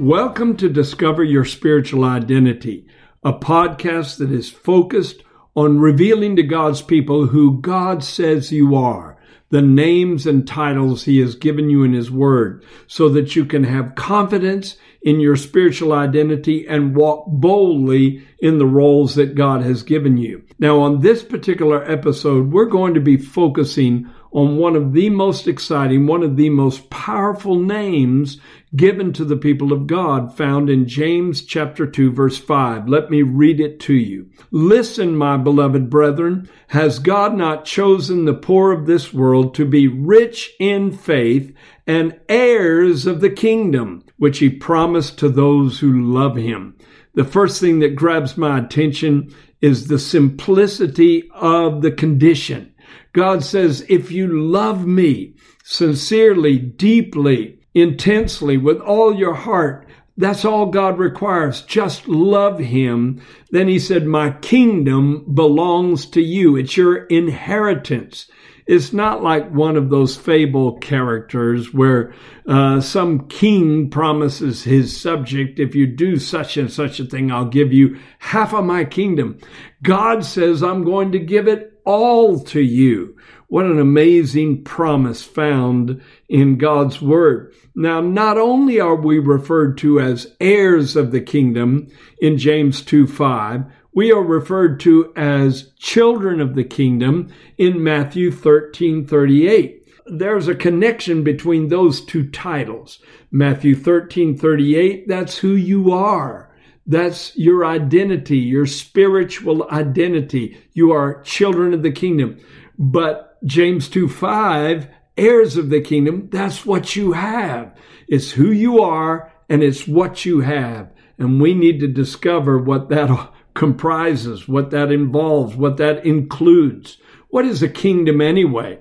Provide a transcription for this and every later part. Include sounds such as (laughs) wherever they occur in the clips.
Welcome to Discover Your Spiritual Identity, a podcast that is focused on revealing to God's people who God says you are, the names and titles He has given you in His Word, so that you can have confidence in your spiritual identity and walk boldly in the roles that God has given you. Now, on this particular episode, we're going to be focusing on one of the most exciting, one of the most powerful names given to the people of God found in James chapter 2 verse 5. Let me read it to you. Listen, my beloved brethren, has God not chosen the poor of this world to be rich in faith and heirs of the kingdom, which he promised to those who love him? The first thing that grabs my attention is the simplicity of the condition. God says, if you love me sincerely, deeply, intensely, with all your heart, that's all God requires. Just love Him. Then He said, My kingdom belongs to you. It's your inheritance. It's not like one of those fable characters where uh, some king promises his subject, if you do such and such a thing, I'll give you half of my kingdom. God says, I'm going to give it all to you. What an amazing promise found in God's Word. Now, not only are we referred to as heirs of the kingdom in James 2 5, we are referred to as children of the kingdom in Matthew 13 38. There's a connection between those two titles. Matthew 13 38, that's who you are. That's your identity, your spiritual identity. You are children of the kingdom. But James 2 5, heirs of the kingdom, that's what you have. It's who you are and it's what you have. And we need to discover what that (laughs) comprises, what that involves, what that includes. What is a kingdom anyway?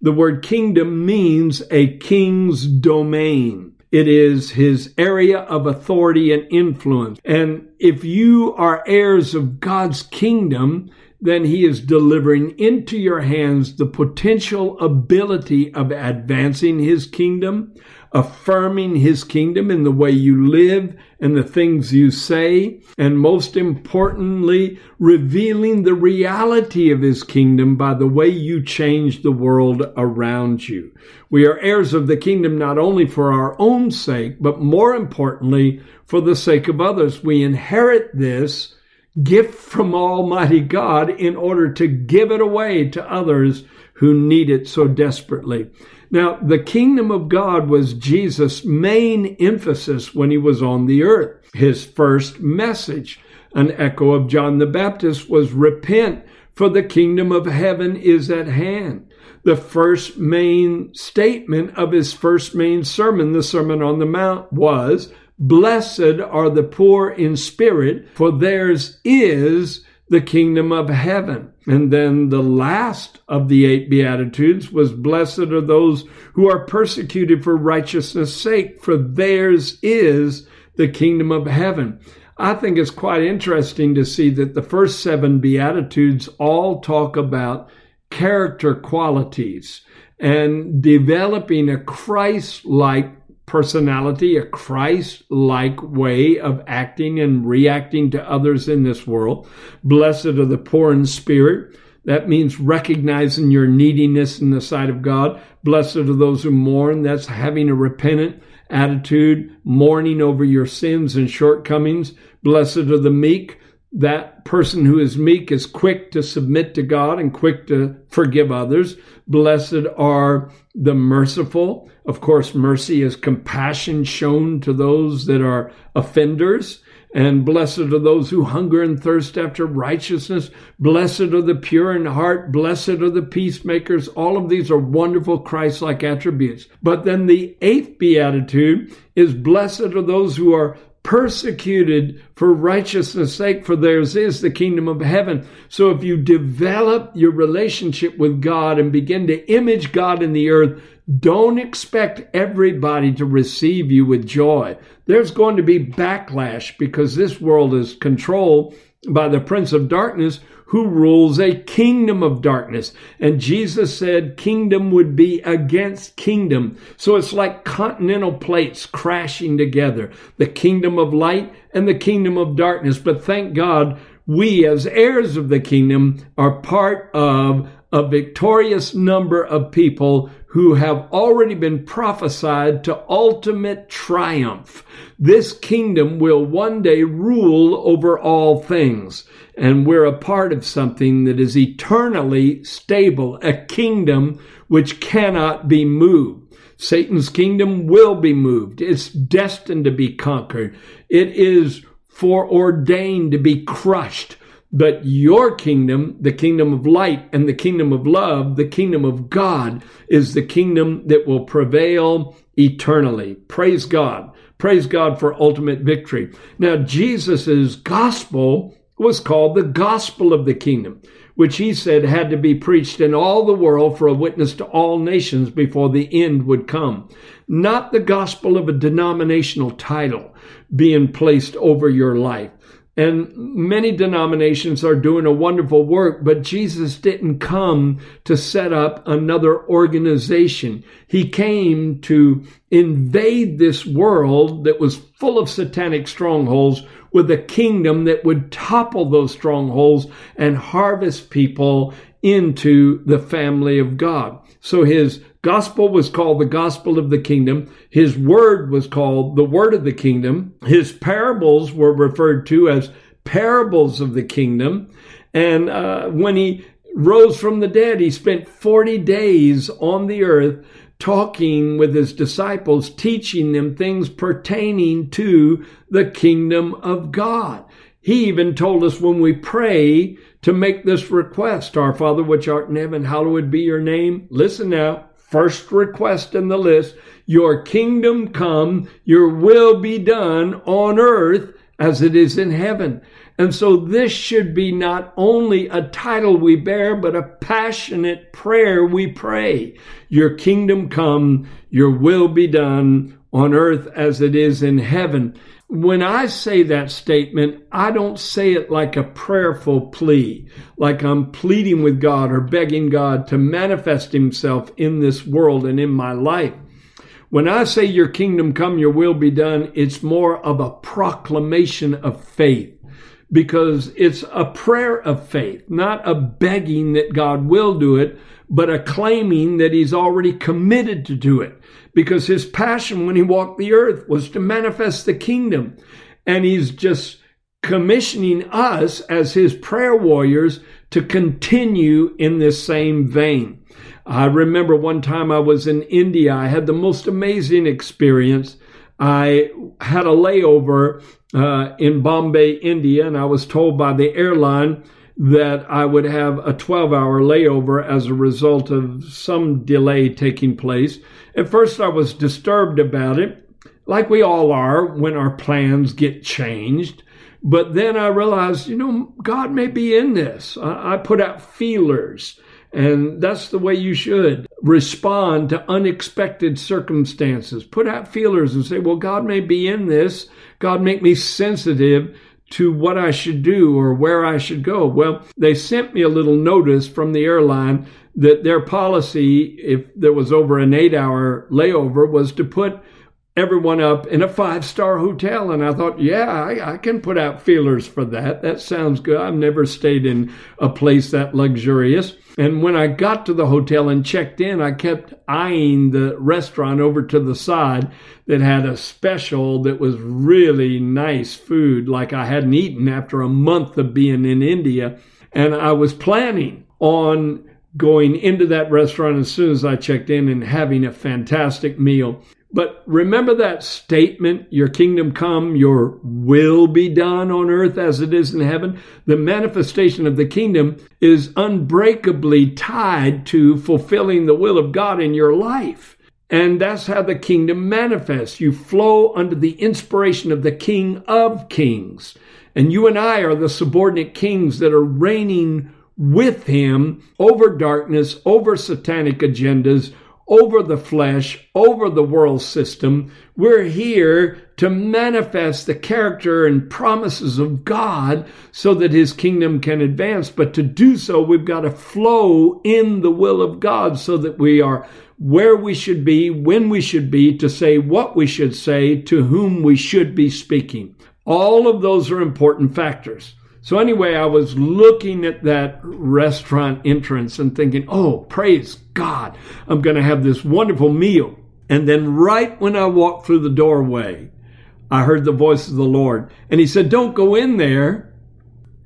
The word kingdom means a king's domain. It is his area of authority and influence. And if you are heirs of God's kingdom, then he is delivering into your hands the potential ability of advancing his kingdom, affirming his kingdom in the way you live and the things you say, and most importantly, revealing the reality of his kingdom by the way you change the world around you. We are heirs of the kingdom not only for our own sake, but more importantly, for the sake of others. We inherit this gift from Almighty God in order to give it away to others who need it so desperately. Now, the kingdom of God was Jesus' main emphasis when he was on the earth. His first message, an echo of John the Baptist, was repent, for the kingdom of heaven is at hand. The first main statement of his first main sermon, the Sermon on the Mount, was Blessed are the poor in spirit, for theirs is the kingdom of heaven. And then the last of the eight Beatitudes was Blessed are those who are persecuted for righteousness' sake, for theirs is the kingdom of heaven. I think it's quite interesting to see that the first seven Beatitudes all talk about character qualities and developing a Christ like personality, a Christ like way of acting and reacting to others in this world. Blessed are the poor in spirit. That means recognizing your neediness in the sight of God. Blessed are those who mourn. That's having a repentant attitude, mourning over your sins and shortcomings. Blessed are the meek. That person who is meek is quick to submit to God and quick to forgive others. Blessed are the merciful. Of course, mercy is compassion shown to those that are offenders. And blessed are those who hunger and thirst after righteousness. Blessed are the pure in heart. Blessed are the peacemakers. All of these are wonderful Christ like attributes. But then the eighth beatitude is blessed are those who are persecuted for righteousness' sake, for theirs is the kingdom of heaven. So if you develop your relationship with God and begin to image God in the earth, don't expect everybody to receive you with joy. There's going to be backlash because this world is controlled by the prince of darkness who rules a kingdom of darkness. And Jesus said kingdom would be against kingdom. So it's like continental plates crashing together, the kingdom of light and the kingdom of darkness. But thank God, we as heirs of the kingdom are part of a victorious number of people who have already been prophesied to ultimate triumph. This kingdom will one day rule over all things. And we're a part of something that is eternally stable, a kingdom which cannot be moved. Satan's kingdom will be moved. It's destined to be conquered. It is foreordained to be crushed. But your kingdom, the kingdom of light and the kingdom of love, the kingdom of God, is the kingdom that will prevail eternally. Praise God. Praise God for ultimate victory. Now, Jesus' gospel was called the gospel of the kingdom, which he said had to be preached in all the world for a witness to all nations before the end would come. Not the gospel of a denominational title being placed over your life. And many denominations are doing a wonderful work, but Jesus didn't come to set up another organization. He came to invade this world that was full of satanic strongholds with a kingdom that would topple those strongholds and harvest people into the family of God. So his gospel was called the gospel of the kingdom. His word was called the word of the kingdom. His parables were referred to as parables of the kingdom. And uh, when he rose from the dead, he spent 40 days on the earth talking with his disciples, teaching them things pertaining to the kingdom of God. He even told us when we pray to make this request Our Father, which art in heaven, hallowed be your name. Listen now, First request in the list Your kingdom come, your will be done on earth as it is in heaven. And so this should be not only a title we bear, but a passionate prayer we pray. Your kingdom come, your will be done on earth as it is in heaven. When I say that statement, I don't say it like a prayerful plea, like I'm pleading with God or begging God to manifest himself in this world and in my life. When I say your kingdom come, your will be done, it's more of a proclamation of faith because it's a prayer of faith, not a begging that God will do it, but a claiming that he's already committed to do it because his passion when he walked the earth was to manifest the kingdom. And he's just commissioning us as his prayer warriors to continue in this same vein. I remember one time I was in India. I had the most amazing experience. I had a layover uh, in Bombay, India, and I was told by the airline that I would have a 12 hour layover as a result of some delay taking place. At first, I was disturbed about it, like we all are when our plans get changed. But then I realized, you know, God may be in this. I, I put out feelers. And that's the way you should respond to unexpected circumstances. Put out feelers and say, well, God may be in this. God make me sensitive to what I should do or where I should go. Well, they sent me a little notice from the airline that their policy, if there was over an eight hour layover, was to put everyone up in a five star hotel. And I thought, yeah, I, I, can put out feelers for that. That sounds good. I've never stayed in a place that luxurious. And when I got to the hotel and checked in, I kept eyeing the restaurant over to the side that had a special that was really nice food, like I hadn't eaten after a month of being in India. And I was planning on going into that restaurant as soon as I checked in and having a fantastic meal. But remember that statement, your kingdom come, your will be done on earth as it is in heaven? The manifestation of the kingdom is unbreakably tied to fulfilling the will of God in your life. And that's how the kingdom manifests. You flow under the inspiration of the King of Kings. And you and I are the subordinate kings that are reigning with him over darkness, over satanic agendas, over the flesh, over the world system. We're here to manifest the character and promises of God so that his kingdom can advance. But to do so, we've got to flow in the will of God so that we are where we should be, when we should be, to say what we should say, to whom we should be speaking. All of those are important factors. So, anyway, I was looking at that restaurant entrance and thinking, oh, praise God, I'm going to have this wonderful meal. And then, right when I walked through the doorway, I heard the voice of the Lord. And He said, Don't go in there.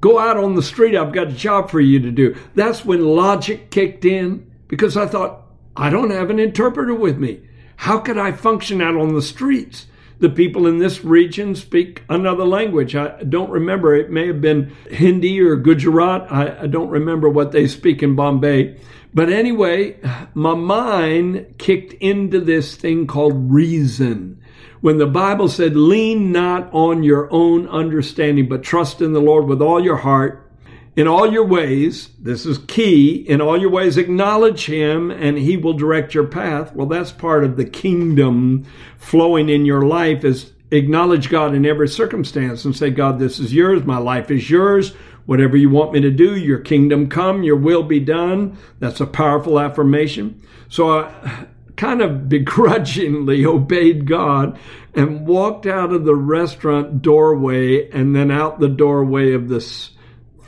Go out on the street. I've got a job for you to do. That's when logic kicked in because I thought, I don't have an interpreter with me. How could I function out on the streets? The people in this region speak another language. I don't remember. It may have been Hindi or Gujarat. I, I don't remember what they speak in Bombay. But anyway, my mind kicked into this thing called reason. When the Bible said, lean not on your own understanding, but trust in the Lord with all your heart in all your ways, this is key, in all your ways acknowledge him and he will direct your path. Well, that's part of the kingdom flowing in your life is acknowledge God in every circumstance and say, God, this is yours. My life is yours. Whatever you want me to do, your kingdom come, your will be done. That's a powerful affirmation. So I kind of begrudgingly (laughs) obeyed God and walked out of the restaurant doorway and then out the doorway of this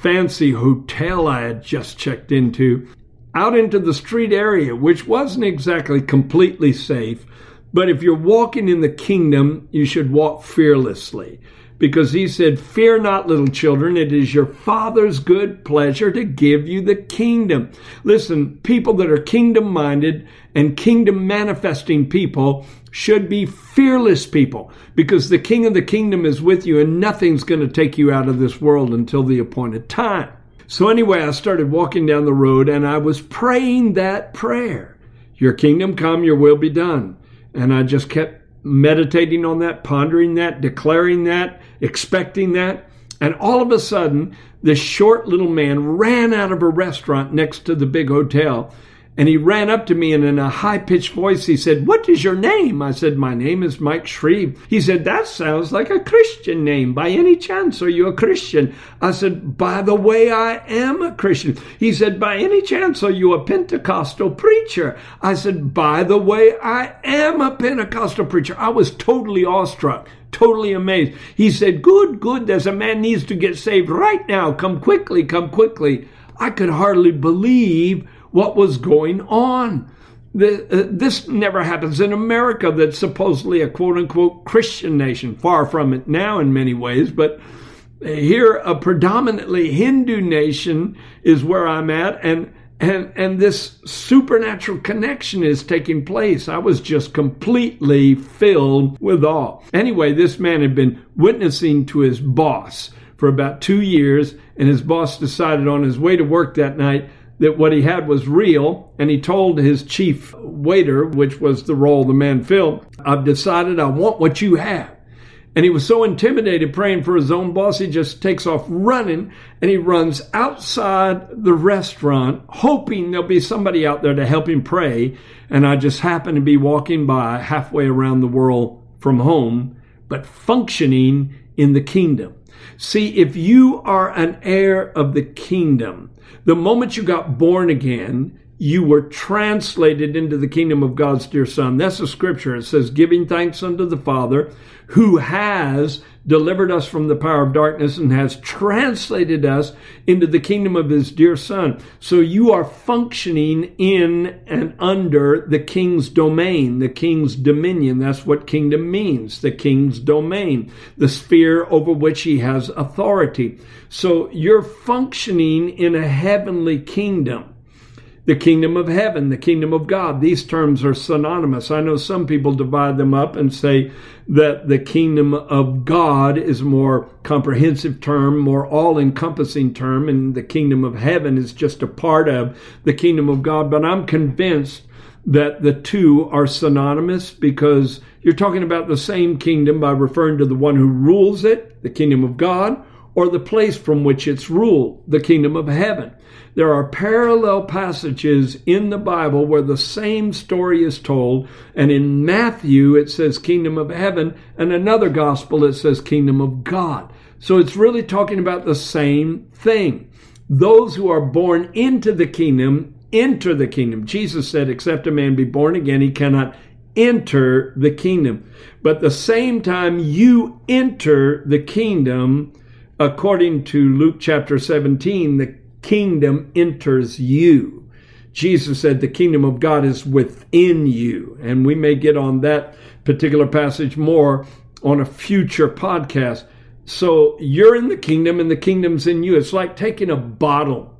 fancy hotel I had just checked into out into the street area, which wasn't exactly completely safe. But if you're walking in the kingdom, you should walk fearlessly. Because he said, Fear not, little children, it is your Father's good pleasure to give you the kingdom. Listen, people that are kingdom minded and kingdom manifesting people should be fearless people because the king of the kingdom is with you and nothing's going to take you out of this world until the appointed time. So, anyway, I started walking down the road and I was praying that prayer Your kingdom come, your will be done. And I just kept meditating on that, pondering that, declaring that, expecting that. And all of a sudden, this short little man ran out of a restaurant next to the big hotel and he ran up to me and in a high pitched voice, he said, What is your name? I said, My name is Mike Shreve. He said, That sounds like a Christian name. By any chance, are you a Christian? I said, By the way, I am a Christian. He said, By any chance, are you a Pentecostal preacher? I said, By the way, I am a Pentecostal preacher. I was totally awestruck totally amazed. He said, Good, good, there's a man needs to get saved right now. Come quickly, come quickly. I could hardly believe what was going on. Uh, this never happens in America, that's supposedly a quote unquote Christian nation. Far from it now in many ways, but here a predominantly Hindu nation is where I'm at, and and and this supernatural connection is taking place. I was just completely filled with awe. Anyway, this man had been witnessing to his boss for about two years, and his boss decided on his way to work that night that what he had was real, and he told his chief waiter, which was the role the man filled, I've decided I want what you have. And he was so intimidated praying for his own boss, he just takes off running and he runs outside the restaurant, hoping there'll be somebody out there to help him pray. And I just happened to be walking by halfway around the world from home, but functioning in the kingdom. See, if you are an heir of the kingdom, the moment you got born again, you were translated into the kingdom of God's dear Son. That's the scripture. It says, giving thanks unto the Father who has delivered us from the power of darkness and has translated us into the kingdom of his dear son. So you are functioning in and under the king's domain, the king's dominion. That's what kingdom means, the king's domain, the sphere over which he has authority. So you're functioning in a heavenly kingdom the kingdom of heaven, the kingdom of God. These terms are synonymous. I know some people divide them up and say that the kingdom of God is a more comprehensive term, more all encompassing term, and the kingdom of heaven is just a part of the kingdom of God. But I'm convinced that the two are synonymous because you're talking about the same kingdom by referring to the one who rules it, the kingdom of God, or the place from which it's ruled, the kingdom of heaven. There are parallel passages in the Bible where the same story is told, and in Matthew it says kingdom of heaven, and another gospel it says kingdom of God. So it's really talking about the same thing. Those who are born into the kingdom enter the kingdom. Jesus said, except a man be born again, he cannot enter the kingdom. But the same time you enter the kingdom, according to Luke chapter 17, the kingdom enters you. Jesus said the kingdom of God is within you. And we may get on that particular passage more on a future podcast. So you're in the kingdom and the kingdom's in you. It's like taking a bottle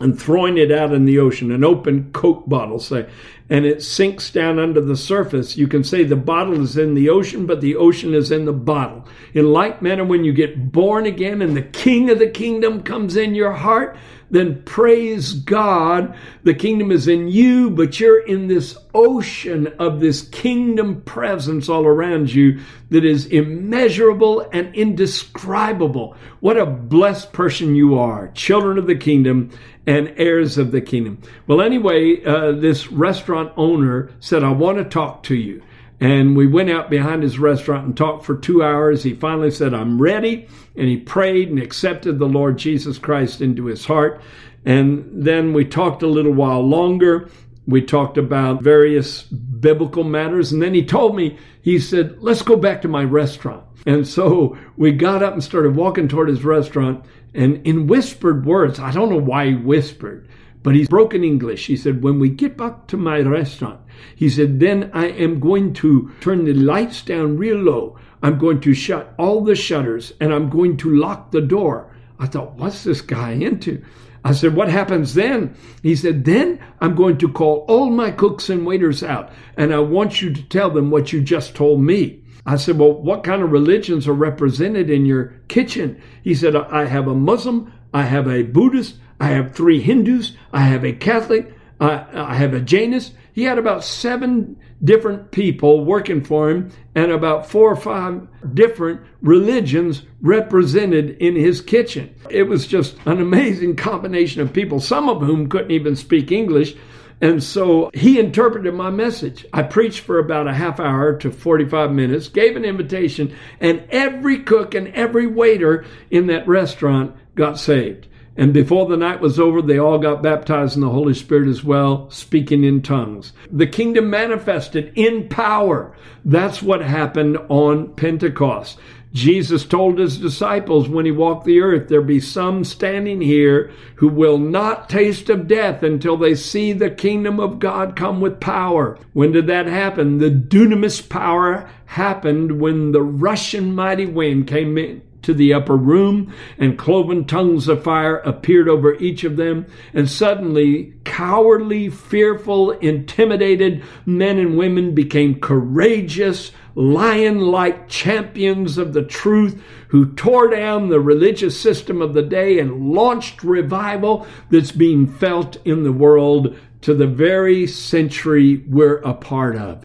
and throwing it out in the ocean, an open Coke bottle, say, and it sinks down under the surface. You can say the bottle is in the ocean, but the ocean is in the bottle. In like manner, when you get born again and the King of the kingdom comes in your heart, then praise God. The kingdom is in you, but you're in this ocean of this kingdom presence all around you that is immeasurable and indescribable. What a blessed person you are, children of the kingdom and heirs of the kingdom. Well, anyway, uh, this restaurant owner said, I want to talk to you. And we went out behind his restaurant and talked for two hours. He finally said, I'm ready. And he prayed and accepted the Lord Jesus Christ into his heart. And then we talked a little while longer. We talked about various biblical matters. And then he told me, he said, Let's go back to my restaurant. And so we got up and started walking toward his restaurant. And in whispered words, I don't know why he whispered, but he's broken English. He said, When we get back to my restaurant, he said, then I am going to turn the lights down real low. I'm going to shut all the shutters and I'm going to lock the door. I thought, what's this guy into? I said, What happens then? He said, Then I'm going to call all my cooks and waiters out, and I want you to tell them what you just told me. I said, Well, what kind of religions are represented in your kitchen? He said, I have a Muslim, I have a Buddhist, I have three Hindus, I have a Catholic, I, I have a Janus. He had about seven different people working for him and about four or five different religions represented in his kitchen. It was just an amazing combination of people, some of whom couldn't even speak English. And so he interpreted my message. I preached for about a half hour to 45 minutes, gave an invitation, and every cook and every waiter in that restaurant got saved. And before the night was over, they all got baptized in the Holy Spirit as well, speaking in tongues. The kingdom manifested in power. That's what happened on Pentecost. Jesus told his disciples when he walked the earth, there be some standing here who will not taste of death until they see the kingdom of God come with power. When did that happen? The dunamis power happened when the rushing mighty wind came in to the upper room, and cloven tongues of fire appeared over each of them. And suddenly, cowardly, fearful, intimidated men and women became courageous, lion like champions of the truth who tore down the religious system of the day and launched revival that's being felt in the world to the very century we're a part of.